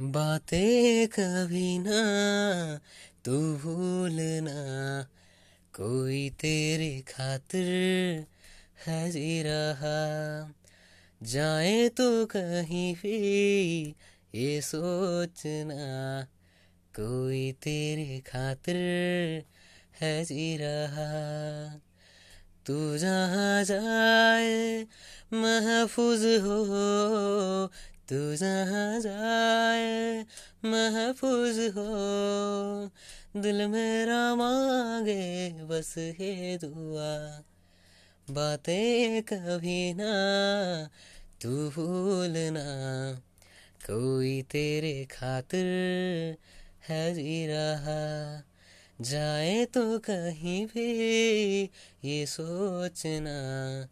बातें कभी ना, तू भूलना। कोई तेरे खातिर है जी रहा। जाए तो कहीं भी ये सोचना। कोई तेरे खातिर है जी रहा। तू जहाँ जाए, महफूज हो तू जहाँ जाए महफूज हो, दिल मेरा मांगे बस ये दुआ। बातें कभी ना, तू भूलना। कोई तेरे खातिर है जी रहा। जाए तो कहीं भी ये सोचना।